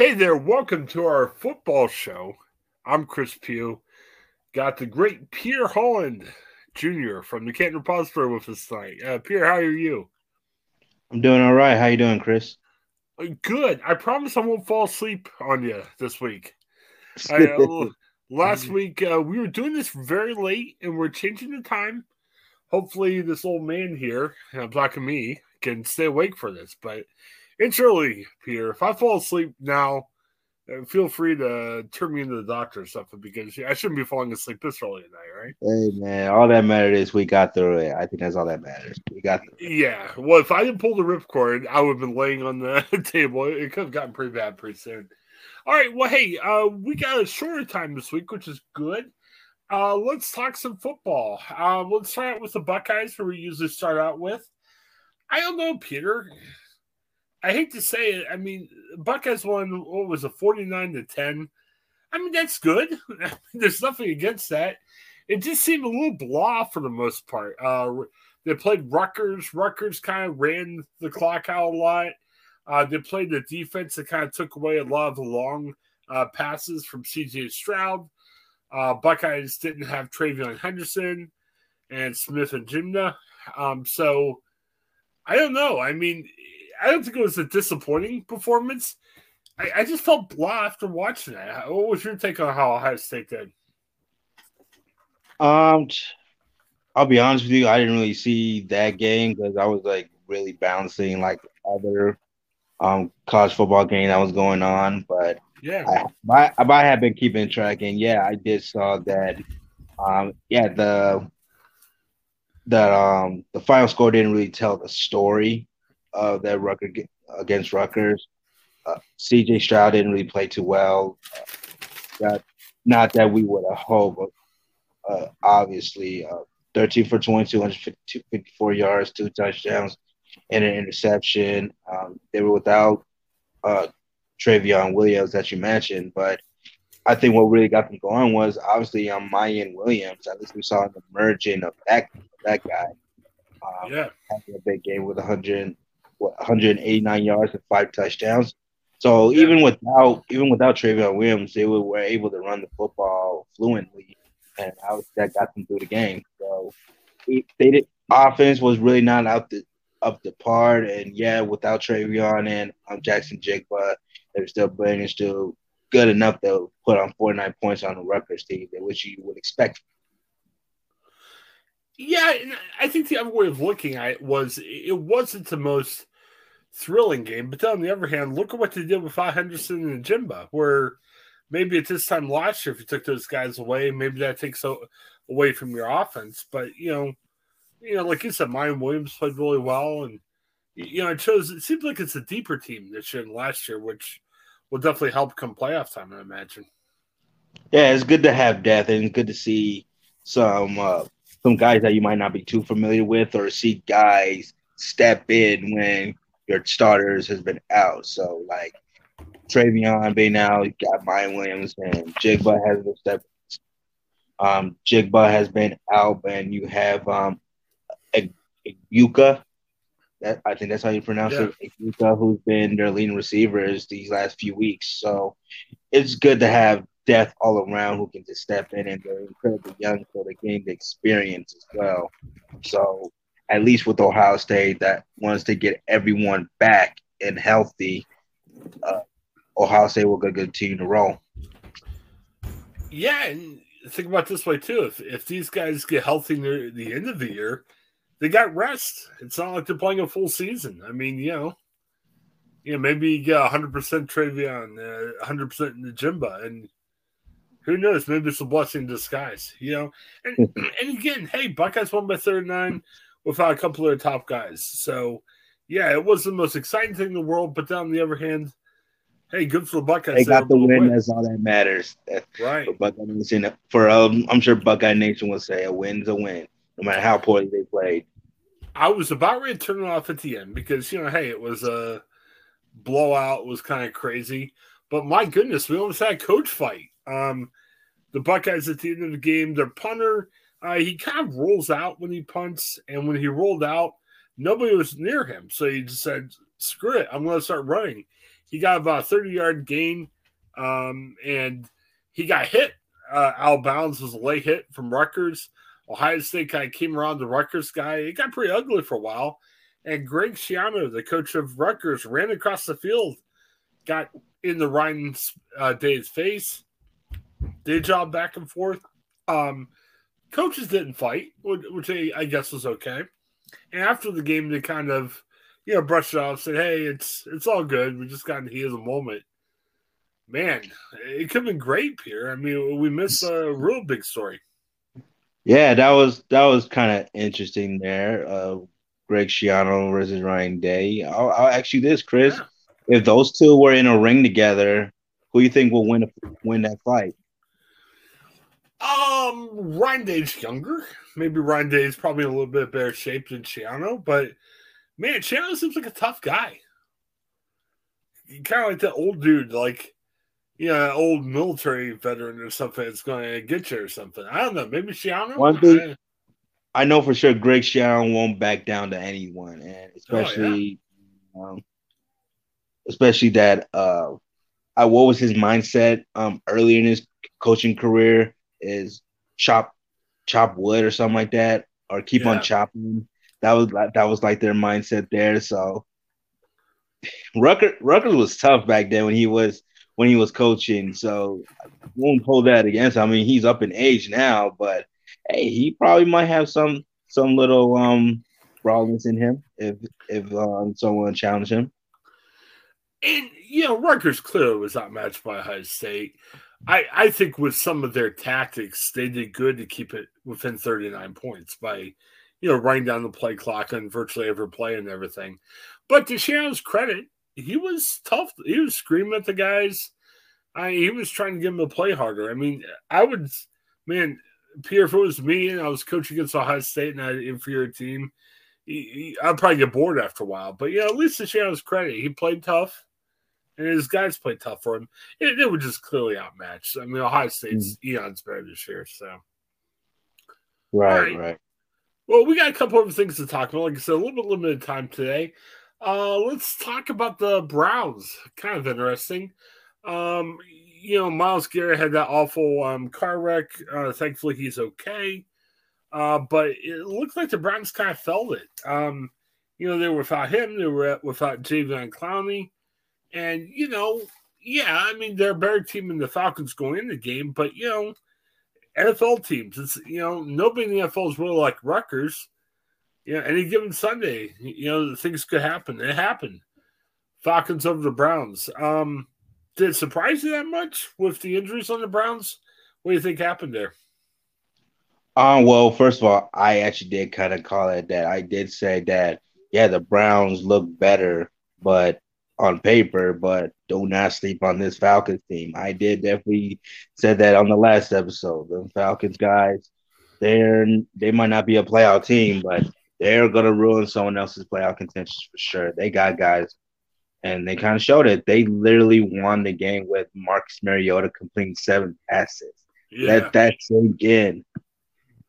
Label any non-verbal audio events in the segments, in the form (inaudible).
Hey there, welcome to our football show. I'm Chris Pugh. Got the great Pierre Holland Jr. from the Canton Repository with us tonight. Uh, Pierre, how are you? I'm doing all right. How you doing, Chris? Uh, good. I promise I won't fall asleep on you this week. (laughs) I, uh, last week uh, we were doing this very late, and we're changing the time. Hopefully, this old man here, I'm talking me, can stay awake for this. But it's early, Peter. If I fall asleep now, uh, feel free to turn me into the doctor or something because I shouldn't be falling asleep this early at night, right? Hey man, all that matters is we got through it. I think that's all that matters. We got through it. Yeah. Well, if I didn't pull the ripcord, I would have been laying on the (laughs) table. It could have gotten pretty bad pretty soon. All right. Well, hey, uh, we got a shorter time this week, which is good. Uh, let's talk some football. Uh, let's start out with the Buckeyes, who we usually start out with. I don't know, Peter. I hate to say it. I mean, Buckeyes won what was a forty nine to ten. I mean, that's good. (laughs) There's nothing against that. It just seemed a little blah for the most part. Uh, they played Rutgers. Rutgers kind of ran the clock out a lot. Uh, they played the defense that kind of took away a lot of the long uh, passes from CJ Stroud. Uh, Buckeyes didn't have TreVeyon Henderson and Smith-Njigba. Um, so I don't know. I mean, I don't think it was a disappointing performance. I, I just felt blah after watching it. What was your take on how Ohio State did? Um, I'll be honest with you, I didn't really see that game because I was like really bouncing like other um college football game that was going on. But yeah, I, I, I have been keeping track, and yeah, I did saw that. Um, yeah, the that um the final score didn't really tell the story uh, that Rucker against Rutgers. Uh, CJ Stroud didn't really play too well. Uh, not that we would have hoped, but uh, obviously, uh, 13 for 22, 154 yards, two touchdowns, and an interception. Um, they were without uh, Trayveon Williams that you mentioned, but I think what really got them going was obviously um, Miyan Williams. At least we saw an emerging of that that guy. Um, yeah, having a big game with 100, 189 yards and five touchdowns. So even without even without Trayveon Williams, they were, were able to run the football fluently, and I that got them through the game. So they did offense was really not out the up the part, and yeah, without TreVeyon and um, Jaxon-Njigba, they're still bringing still good enough to put on 49 points on the Rutgers team, which you would expect. Yeah, I think the other way of looking at it was it wasn't the most thrilling game. But then on the other hand, look at what they did with Henderson and Njigba, where maybe at this time last year, if you took those guys away, maybe that takes away from your offense. But you know, you know, like you said, Miyan Williams played really well, and you know, it shows. It seems like it's a deeper team this year than last year, which will definitely help come playoff time. I imagine. Yeah, it's good to have depth, and good to see some uh, some guys that you might not be too familiar with, or see guys step in when your starters has been out. So like TreVeyon being out, you got Miyan Williams and Njigba has been step. Um, Njigba has been out, and you have um, Yuka. That I think that's how you pronounce yeah. it. Yuka, who's been their leading receivers these last few weeks. So it's good to have depth all around who can just step in, and they're incredibly young, so they gain the experience as well. So at least with Ohio State, that wants to get everyone back and healthy, uh, Ohio State will go continue to roll. Yeah, and think about this way too. If if these guys get healthy near the end of the year, they got rest. It's not like they're playing a full season. I mean, you know, you know, maybe you get 100 percent TreVeyon, 100 uh, percent Njigba, and who knows? Maybe it's a blessing in disguise. You know, and (laughs) and again, hey, Buckeyes won by 39 without a couple of their top guys. So, yeah, it was the most exciting thing in the world. But on the other hand, hey, good for the Buckeyes. They got the win. That's all that matters. Right. For Buckeye Nation, for um, I'm sure Buckeye Nation will say a win's a win, no matter how poorly they played. I was about ready to turn it off at the end because you know, hey, it was a blowout. It was kind of crazy, but my goodness, we almost had a coach fight. Um, the Buckeyes at the end of the game, their punter uh, he kind of rolls out when he punts, and when he rolled out, nobody was near him. So he just said, "Screw it, I'm going to start running." He got about a 30 yard gain, um, and he got hit uh, out of bounds. was a late hit from Rutgers. Ohio State kind of came around the Rutgers guy. It got pretty ugly for a while. And Greg Schiano, the coach of Rutgers, ran across the field, got in the Ryan uh, Day's face, did job back and forth. Um, coaches didn't fight, which I guess was okay. And after the game, they kind of, you know, brushed it off, said, "Hey, it's it's all good. We just got in the heat of the moment." Man, it could have been great, Pierre. I mean, we missed a real big story. Yeah, that was that was kind of interesting there. Uh, Greg Schiano versus Ryan Day. I'll, I'll ask you this, Chris: yeah. If those two were in a ring together, who do you think will win win that fight? Um, Ryan Day's younger. Maybe Ryan Day's probably a little bit better shape than Schiano, but man, Schiano seems like a tough guy. Kind of like that old dude, like you know, old military veteran or something that's going to get you or something. I don't know. Maybe Schiano. One thing I, know for sure, Greg Schiano won't back down to anyone, and especially, oh, yeah. um, especially that. Uh, I, what was his mindset um early in his coaching career? Is chop chop wood or something like that, or keep yeah. on chopping. That was that was like their mindset there. So Rucker Rutgers was tough back then when he was when he was coaching. So I won't hold that against him. I mean, he's up in age now, but hey, he probably might have some some little um problems in him if if um, someone challenged him. And you know, Rutgers clearly was outmatched by Ohio State. I, I think with some of their tactics, they did good to keep it within 39 points by, you know, writing down the play clock on virtually every play and everything. But to Schiano's credit, he was tough. He was screaming at the guys. I he was trying to get them to play harder. I mean, I would, man, Pierre, if it was me and I was coaching against Ohio State and I had an inferior team, he, he, I'd probably get bored after a while. But yeah, at least to Schiano's credit, he played tough and his guys played tough for him. It, it was just clearly outmatched. I mean, Ohio State's mm. eons better this year, so. Right, right, right. Well, we got a couple of things to talk about. Like I said, a little bit limited time today. Uh, let's talk about the Browns. Kind of interesting. Um, you know, Myles Garrett had that awful um, car wreck. Uh, thankfully, he's okay. Uh, but it looked like the Browns kind of felt it. Um, you know, they were without him. They were without Jadeveon Clowney. And, you know, yeah, I mean, they're a better team than the Falcons going in the game, but, you know, NFL teams, it's, you know, nobody in the NFL is really like Rutgers. You know, any given Sunday, you know, things could happen. It happened. Falcons over the Browns. Um, did it surprise you that much with the injuries on the Browns? What do you think happened there? Um, well, first of all, I actually did kind of call it that. I did say that, yeah, the Browns look better, but on paper, but do not sleep on this Falcons team. I did definitely said that on the last episode. The Falcons guys, they're they might not be a playoff team, but they're gonna ruin someone else's playoff contention for sure. They got guys, and they kind of showed it. They literally won the game with Marcus Mariota completing seven passes. Yeah. Let that sink in.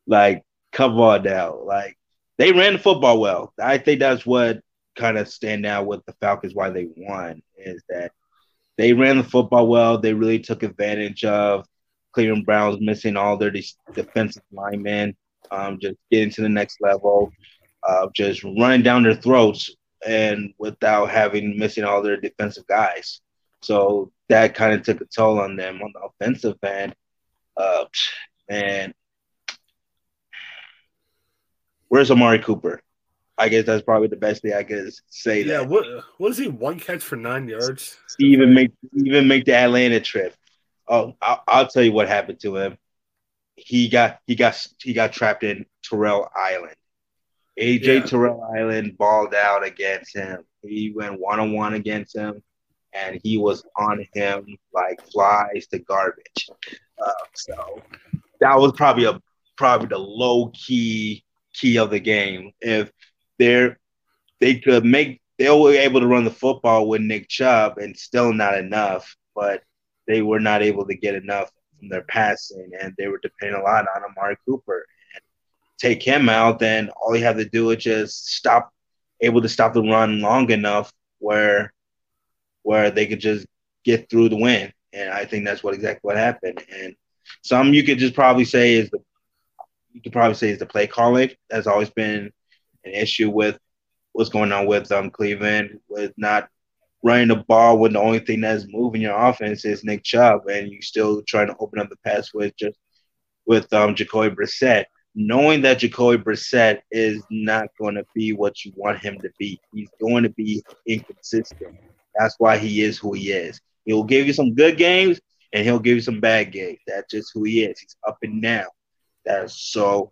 Like, come on now. Like, they ran the football well. I think that's what kind of stand out with the Falcons why they won is that they ran the football well. They really took advantage of Cleveland Browns missing all their de- defensive linemen, um, just getting to the next level, uh, just running down their throats and without having missing all their defensive guys. So that kind of took a toll on them on the offensive end. Uh, and where's Amari Cooper? I guess that's probably the best thing I could say. Yeah, that. what was he one catch for nine yards? Even make even make the Atlanta trip. Oh, I'll, I'll, tell you what happened to him. He got he got he got trapped in Terrell Island. AJ yeah. Terrell Island balled out against him. He went one on one against him, and he was on him like flies to garbage. Uh, so that was probably a probably the low key key of the game. If they're they could make they were able to run the football with Nick Chubb and still not enough, but they were not able to get enough from their passing and they were depending a lot on Amari Cooper. And take him out, then all you have to do is just stop able to stop the run long enough where where they could just get through the win. And I think that's what exactly what happened. And some you could just probably say is the you could probably say is the play calling has always been an issue with what's going on with um Cleveland with not running the ball when the only thing that's moving your offense is Nick Chubb, and you still trying to open up the pass with just with um Jacoby Brissett, knowing that Jacoby Brissett is not going to be what you want him to be. He's going to be inconsistent. That's why he is who he is. He'll give you some good games and he'll give you some bad games. That's just who he is. He's up and down. That's so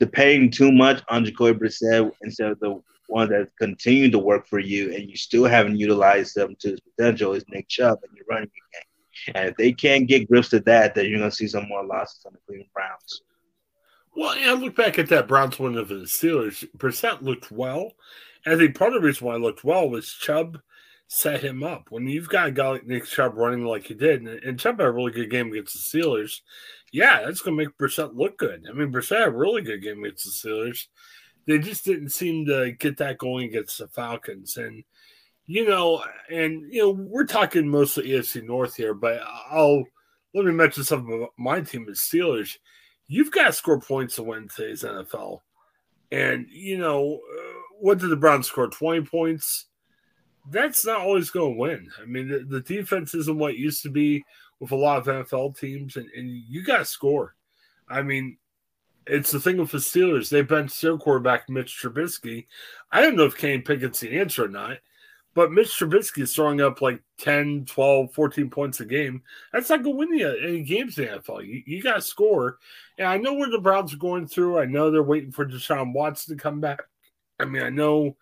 depending too much on Jacoby Brissett instead of the one that's continued to work for you and you still haven't utilized them to his potential is Nick Chubb and your running game. And if they can't get grips to that, then you're going to see some more losses on the Cleveland Browns. Well, yeah, look back at that Browns win over the Steelers. Brissett looked well. I think part of the reason why it looked well was Chubb set him up. When you've got a guy like Nick Chubb running like he did, and, and Chubb had a really good game against the Steelers, yeah, that's going to make Brissett look good. I mean, Brissett had a really good game against the Steelers. They just didn't seem to get that going against the Falcons. And, you know, and, you know, we're talking mostly AFC North here, but I'll let me mention something about my team, the Steelers. You've got to score points to win today's NFL. And, you know, uh, what did the Browns score? 20 points? That's not always going to win. I mean, the, the defense isn't what it used to be with a lot of NFL teams, and, and you got to score. I mean, it's the thing with the Steelers. They benched their quarterback, Mitch Trubisky. I don't know if Kenny Pickett's the answer or not, but Mitch Trubisky is throwing up like 10, 12, 14 points a game. That's not going to win you any games in the NFL. You, you got to score. And I know where the Browns are going through. I know they're waiting for Deshaun Watson to come back. I mean, I know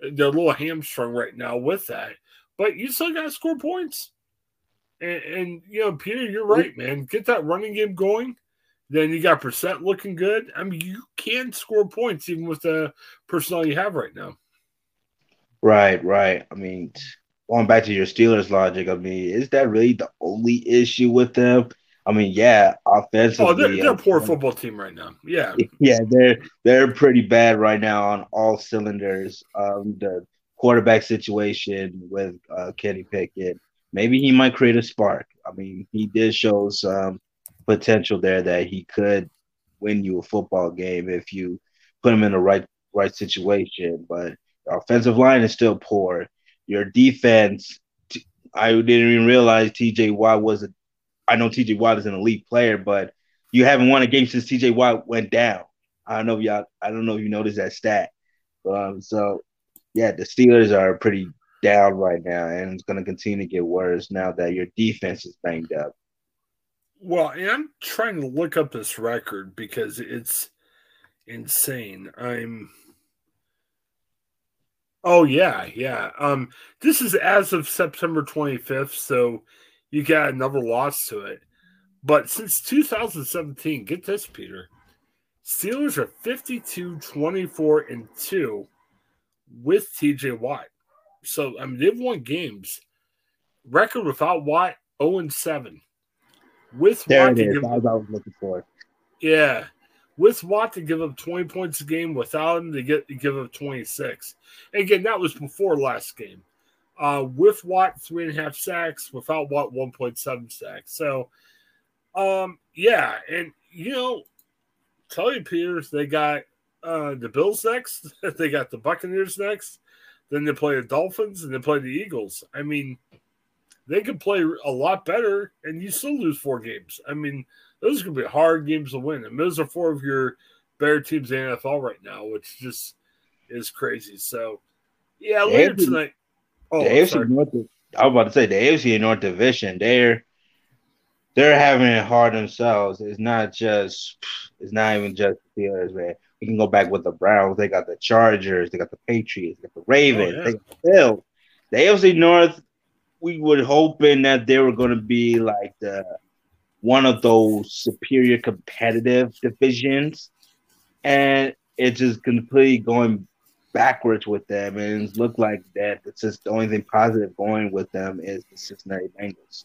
they're a little hamstrung right now with that, but you still got to score points. And, and, you know, Peter, you're right, man. Get that running game going. Then you got Brissett looking good. I mean, you can score points even with the personnel you have right now. Right, right. I mean, going back to your Steelers logic, I mean, is that really the only issue with them? I mean, yeah, offensively. Oh, they're, they're a poor football team right now. Yeah, (laughs) yeah, they're they're pretty bad right now on all cylinders. Um, the quarterback situation with uh, Kenny Pickett, maybe he might create a spark. I mean, he did show some potential there that he could win you a football game if you put him in the right right situation. But offensive line is still poor. Your defense, I didn't even realize T.J. Watt was a. I know T.J. Watt is an elite player, but you haven't won a game since T.J. Watt went down. I don't know if y'all. I don't know if you noticed that stat. Um, so yeah, the Steelers are pretty down right now, and it's going to continue to get worse now that your defense is banged up. Well, I'm trying to look up this record because it's insane. I'm. Oh yeah, yeah. Um, this is as of September 25th, so you got another loss to it. But since 2017, get this, Peter. Steelers are 52, 24, and 2 with TJ Watt. So I mean they've won games. Record without Watt 0 and 7 with there Watt it is. Give, I was looking for. Yeah, with Watt to give up 20 points a game, without him to get to give up 26. again, that was before last game. Uh, with Watt, three and a half sacks. Without Watt, 1.7 sacks. So, um, yeah, and you know, tell you, Peters, they got uh, the Bills next. (laughs) they got the Buccaneers next. Then they play the Dolphins and they play the Eagles. I mean, they could play a lot better and you still lose four games. I mean, those are going to be hard games to win. And those are four of your better teams in the NFL right now, which just is crazy. So, yeah, later AFC, tonight. Oh, the AFC North, I was about to say the AFC North Division. They're they're having it hard themselves. It's not just it's not even just the Steelers, man. We can go back with the Browns. They got the Chargers. They got the Patriots. They got the Ravens. Oh, yeah. They got the Bills. The AFC North we were hoping that they were going to be like the one of those superior competitive divisions, and it's just completely going backwards with them, and it looked like that. It's just the only thing positive going with them is the Cincinnati Bengals.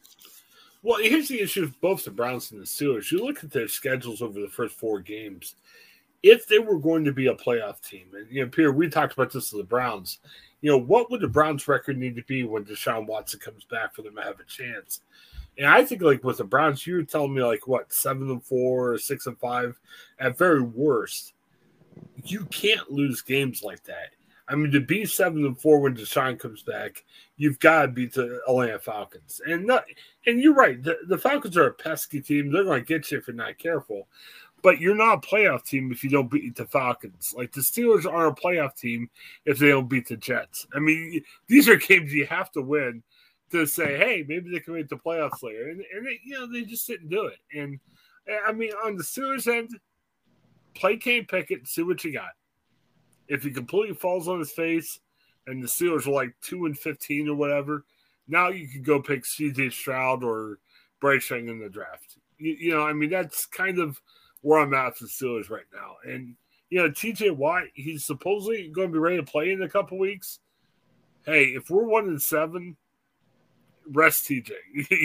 Well, here's the issue with both the Browns and the Steelers. You look at their schedules over the first four games. if they were going to be a playoff team, and you know, Peter, we talked about this with the Browns. You know, what would the Browns' record need to be when Deshaun Watson comes back for them to have a chance? And I think like with the Browns, you were telling me like what seven and four or six and five at very worst. You can't lose games like that. I mean, to be seven and four when Deshaun comes back, you've got to beat the Atlanta Falcons. And not, and you're right. The, the Falcons are a pesky team. They're going to get you if you're not careful. But you're not a playoff team if you don't beat the Falcons. Like the Steelers are a playoff team if they don't beat the Jets. I mean, these are games you have to win to say, hey, maybe they can make the playoffs later. And, and they, you know, they just didn't do it. And I mean, on the Steelers end, play Kenny Pickett, see what you got. If he completely falls on his face and the Steelers are like 2 and 15 or whatever, now you could go pick CJ Stroud or Bryce Young in the draft. You, you, know, I mean, that's kind of where I'm at for the Steelers right now. And, you know, TJ Watt, he's supposedly going to be ready to play in a couple weeks. Hey, if we're one and seven, rest TJ.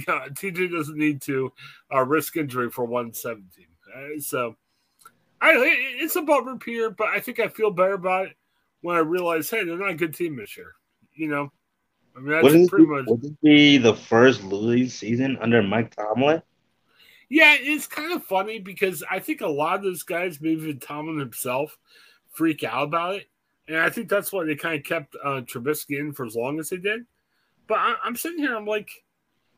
yeah, TJ doesn't need to uh, risk injury for 117. Uh, so I, it's a bummer, Peter, but I think I feel better about it when I realize, hey, they're not a good team this year. You know, I mean, that's wouldn't pretty much. Would it be the first losing season under Mike Tomlin? Yeah, it's kind of funny because I think a lot of those guys, maybe even Tomlin himself, freak out about it. And I think that's why they kind of kept uh, Trubisky in for as long as they did. But I, am sitting here, I'm like,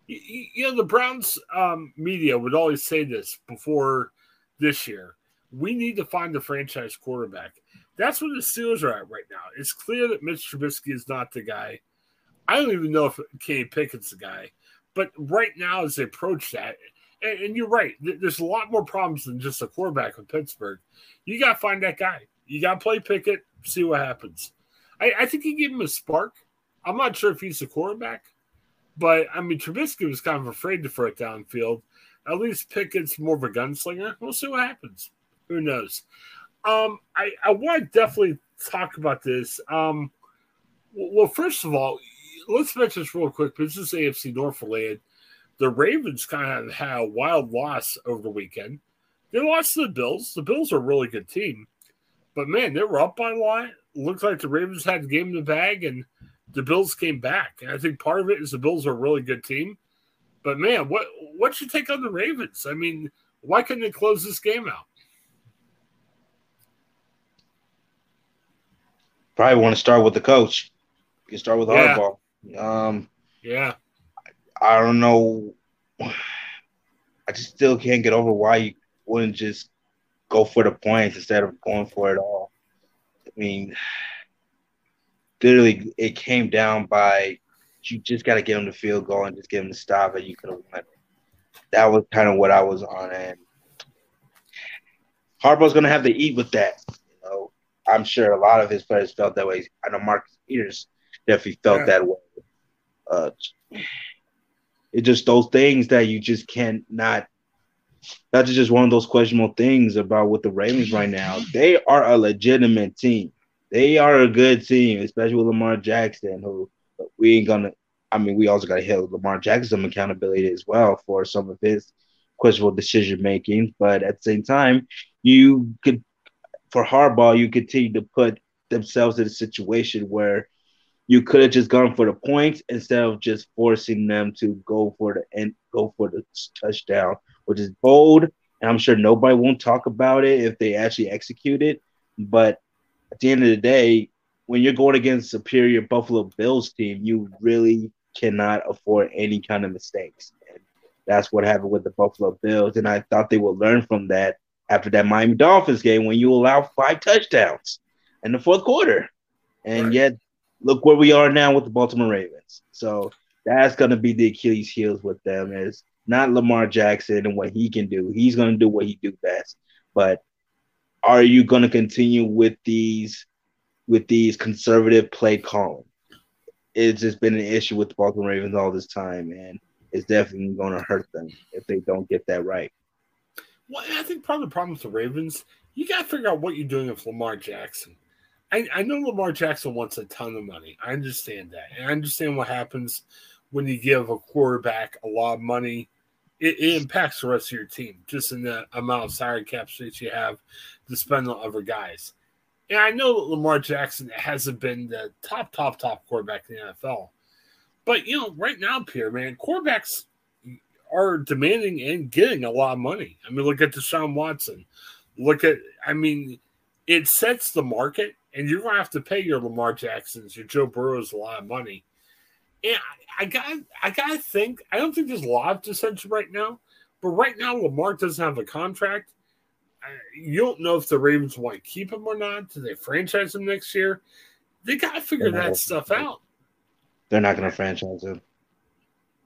you, you know, the Browns um, media would always say this before this year. We need to find the franchise quarterback. That's where the Steelers are at right now. It's clear that Mitch Trubisky is not the guy. I don't even know if Kenny Pickett's the guy. But right now, as they approach that, and, and you're right, there's a lot more problems than just a quarterback with Pittsburgh. You got to find that guy. You got to play Pickett, see what happens. I, I think you give him a spark. I'm not sure if he's a quarterback, but I mean, Trubisky was kind of afraid to throw it downfield. At least Pickett's more of a gunslinger. We'll see what happens. Who knows? Um, I, I want to definitely talk about this. Um, well, first of all, let's mention this real quick. This is AFC North related. The Ravens kind of had a wild loss over the weekend. They lost to the Bills. The Bills are a really good team, but man, they were up by a lot. Looks like the Ravens had the game in the bag, and the Bills came back. And I think part of it is the Bills are a really good team. But man, what what's your take on the Ravens? I mean, why couldn't they close this game out? Probably want to start with the coach. You can start with yeah. Harbaugh. Um, yeah. I don't know. (sighs) I just still can't get over why you wouldn't just go for the points instead of going for it all. I mean, (sighs) literally it came down by you just got to get him the field goal and just get him to stop it. You could have won. That was kind of what I was on, and (sighs) Harbaugh's going to have to eat with that. I'm sure a lot of his players felt that way. I know Marcus Peters definitely felt yeah. that way. Uh, it's just those things that you just can't not. That's just one of those questionable things about with the Ravens right now. They are a legitimate team they are a good team, especially with Lamar Jackson, who we ain't gonna. I mean, we also got to hit Lamar Jackson some accountability as well for some of his questionable decision making. But at the same time, you could, for Harbaugh, you continue to put themselves in a situation where you could have just gone for the points instead of just forcing them to go for the and go for the touchdown, which is bold. And I'm sure nobody won't talk about it if they actually execute it. But at the end of the day, when you're going against superior Buffalo Bills team, you really cannot afford any kind of mistakes. And that's what happened with the Buffalo Bills. And I thought they would learn from that after that Miami Dolphins game when you allow five touchdowns in the fourth quarter. And right. yet, look where we are now with the Baltimore Ravens. So that's going to be the Achilles heels with them is not Lamar Jackson and what he can do. He's going to do what he do best. But are you going to continue with these with these conservative play calling? It's just been an issue with the Baltimore Ravens all this time, and it's definitely going to hurt them if they don't get that right. Well, I think part of the problem with the Ravens, you got to figure out what you're doing with Lamar Jackson. I, I know Lamar Jackson wants a ton of money. I understand that. And I understand what happens when you give a quarterback a lot of money it, it, impacts the rest of your team just in the amount of salary cap space you have to spend on other guys. And I know that Lamar Jackson hasn't been the top, top, top quarterback in the NFL. But, you know, right now, Pierre, man, quarterbacks are demanding and getting a lot of money. I mean, look at Deshaun Watson. Look at, I mean, it sets the market, and you're going to have to pay your Lamar Jacksons, your Joe Burrows a lot of money. And I, I got, I got to think, I don't think there's a lot of dissension right now, but right now, Lamar doesn't have a contract. You don't know if the Ravens want to keep him or not. Do they franchise him next year? They got to figure that stuff out. They're not going to franchise him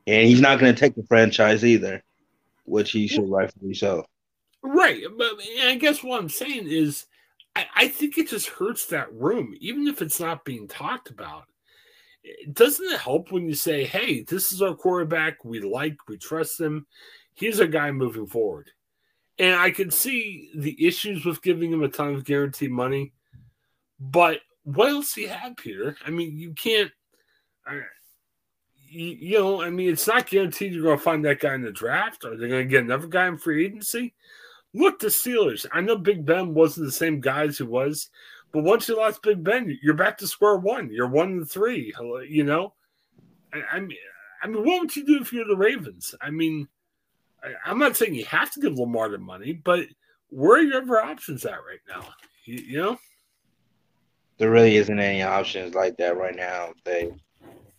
and he's not going to take the franchise either, which he should rightfully so. Right, but I guess what I'm saying is, I, I think it just hurts that room, even if it's not being talked about. Doesn't it help when you say, "Hey, this is our quarterback. We like, we trust him. He's a guy moving forward." And I can see the issues with giving him a ton of guaranteed money, but what else do you have, Peter? I mean, you can't you know, I mean, it's not guaranteed you're going to find that guy in the draft. Are they going to get another guy in free agency? Look, the Steelers. I know Big Ben wasn't the same guy as he was, but once you lost Big Ben, you're back to square one. You're one and three. You know, I, mean, I mean, what would you do if you're the Ravens? I mean, I, am not saying you have to give Lamar the money, but where are your other options at right now? You, you know, there really isn't any options like that right now. They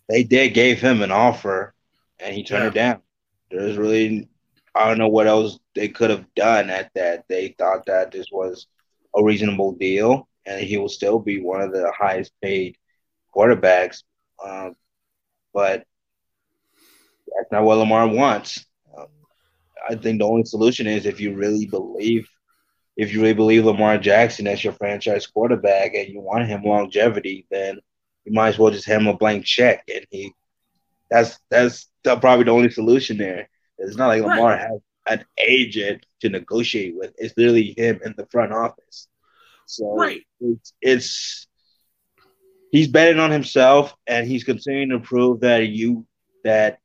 they did gave him an offer and he turned yeah. it down. There's really I don't know what else they could have done at that. They thought that this was a reasonable deal and he will still be one of the highest paid quarterbacks. Um, but that's not what Lamar wants. Um, I think the only solution is if you really believe, if you really believe Lamar Jackson as your franchise quarterback and you want him longevity, then you might as well just hand him a blank check, and he. That's that's probably the only solution there. It's not like Lamar right. has an agent to negotiate with. It's literally him in the front office. So right. it's, it's he's betting on himself, and he's continuing to prove that you that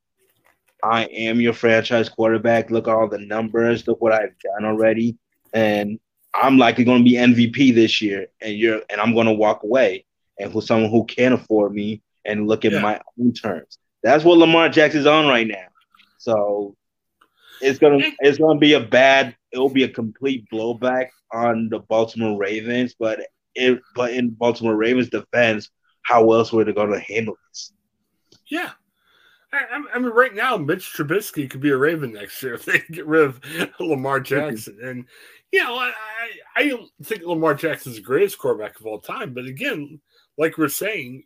I am your franchise quarterback. Look at all the numbers. Look what I've done already, and I'm likely going to be MVP this year. And you're and I'm going to walk away and for someone who can afford me and look at yeah. my own terms. That's what Lamar Jackson's on right now. So it's gonna it's gonna be a bad. It will be a complete blowback on the Baltimore Ravens. But it but in Baltimore Ravens defense, how else were they going to handle this? Yeah. I, I, mean, right now, Mitch Trubisky could be a Raven next year if they get rid of Lamar mm-hmm. Jackson. And, you know, I, I think Lamar Jackson's the greatest quarterback of all time. But again, like we're saying,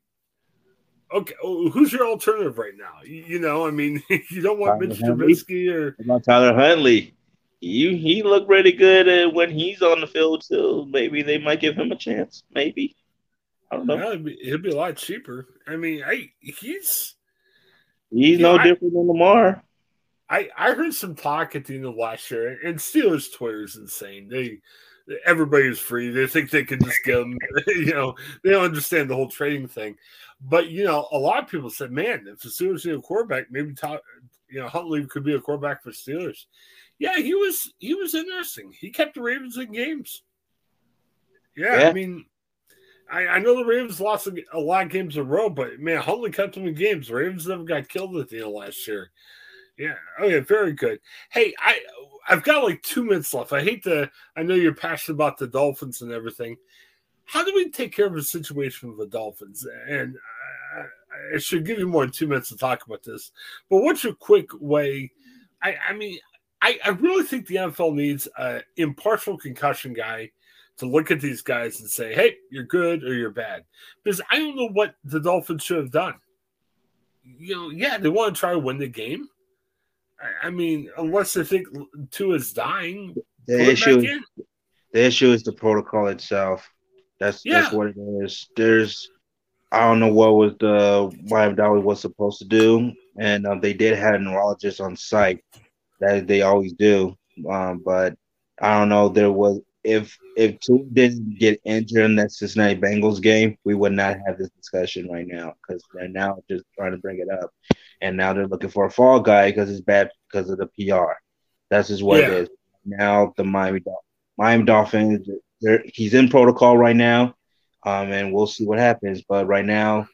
okay, oh, who's your alternative right now? You, you know, I mean, (laughs) you don't want Tyler Mitch Trubisky or about Tyler Huntley. You he looked really good uh, when he's on the field too. Maybe they might give him a chance. Maybe I don't know. Yeah, it'd, be, it'd be a lot cheaper. I mean, I he's he's no know, different I, than Lamar. I I heard some talk at the end of last year, and Steelers Twitter is insane. They everybody's free. They think they can just get them. (laughs) you know, they don't understand the whole trading thing. But you know, a lot of people said, "Man, if the Steelers need a quarterback, maybe you know Huntley could be a quarterback for Steelers." Yeah, he was he was interesting. He kept the Ravens in games. Yeah, yeah. I mean, I, I, know the Ravens lost a, a, lot of games in a row, but man, Huntley kept them in games. The Ravens never got killed at the end of last year. Yeah. Oh, okay. Very good. Hey, I I've got like two minutes left. I hate to. I know you're passionate about the Dolphins and everything. How do we take care of the situation with the Dolphins? And I, I should give you more than two minutes to talk about this. But what's your quick way? I, I mean, I, I really think the NFL needs an impartial concussion guy to look at these guys and say, "Hey, you're good or you're bad," because I don't know what the Dolphins should have done. You know, yeah, they want to try to win the game I mean, unless they think Tua is dying, the issue is, the issue is the protocol itself. That's yeah. that's what it is. There's I don't know what was the Miami Dolphins was supposed to do, and um, they did have a neurologist on site that they always do. Um, but I don't know. There was if if Tua didn't get injured in that Cincinnati Bengals game, we would not have this discussion right now because they're now just trying to bring it up and now they're looking for a fall guy because it's bad because of the PR. That's just what yeah. it is. Now the Miami Dolphins, Miami Dolphins he's in protocol right now, um, and we'll see what happens. But right now,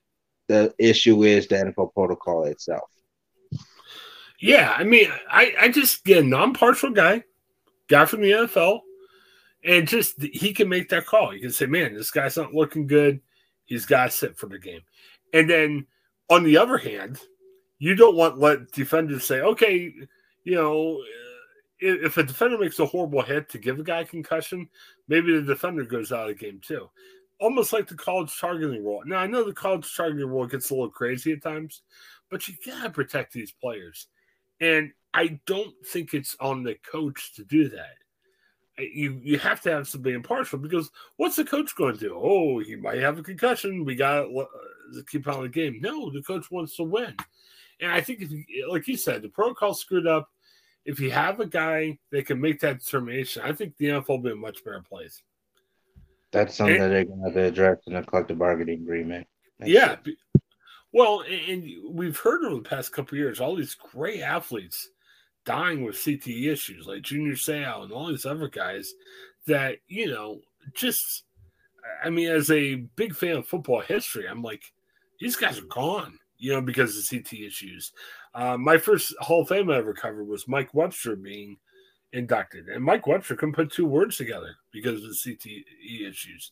the issue is the NFL protocol itself. Yeah, I mean, I, I just get a non-partial guy, guy from the NFL, and just he can make that call. You can say, "Man, this guy's not looking good. He's got to sit for the game." And then on the other hand, you don't want let defenders say, "Okay, you know." If a defender makes a horrible hit to give a guy a concussion, maybe the defender goes out of the game too almost like the college targeting rule. Now I know the college targeting rule gets a little crazy at times, but you gotta protect these players. And I don't think it's on the coach to do that. You you have to have somebody impartial because what's the coach going to do? Oh, he might have a concussion. We got to keep on the game. No, the coach wants to win. And I think, if you, like you said, the protocol screwed up. If you have a guy that can make that determination, I think the NFL will be a much better place. That's something and, that they're going to have to address in a collective bargaining agreement. Yeah. Well, and we've heard over the past couple years all these great athletes dying with CTE issues, like Junior Seau and all these other guys that, you know, just, I mean, as a big fan of football history, I'm like, these guys are gone, you know, because of CT issues. Uh, my first Hall of Fame I ever covered was Mike Webster being inducted. And Mike Webster couldn't put two words together because of the CTE issues.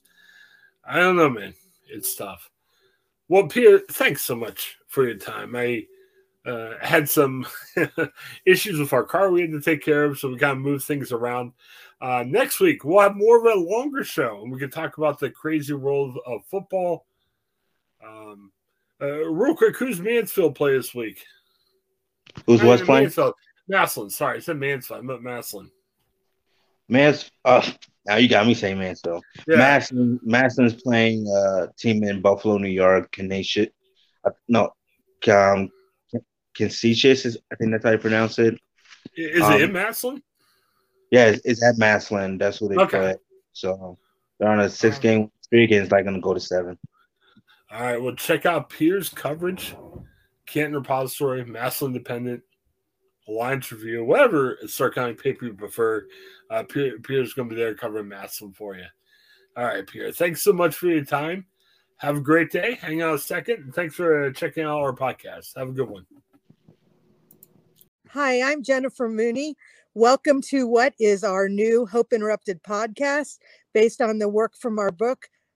I don't know, man. It's tough. Well, Pierre, thanks so much for your time. I uh, had some (laughs) issues with our car we had to take care of, so we kind of moved things around. Uh, next week, we'll have more of a longer show, and we can talk about the crazy world of football. Um, uh, real quick, who's Mansfield play this week? Who's West playing? Mansfield. Massillon. Sorry, I said Mansfield. I meant Massillon. Mans. Uh, now you got me saying Mansfield. Yeah. Massillon. Massillon's playing a uh, team in Buffalo, New York. Canisius. Uh, no, um, Canisius is. I think that's how you pronounce it. Is um, it in Massillon? Yeah, it's, it's at Massillon. That's what they okay. play. So they're on a six-game streak, and it's like going to go to seven. All right. Well, check out Pierre's coverage. Canton Repository, Massillon Independent. Alliance Review, whatever Star County paper you prefer. Uh, Pierre, Pierre's going to be there covering Massillon for you. All right, Pierre. Thanks so much for your time. Have a great day. Hang out a second. Thanks for checking out our podcast. Have a good one. Hi, I'm Jennifer Mooney. Welcome to what is our new Hope Interrupted podcast based on the work from our book,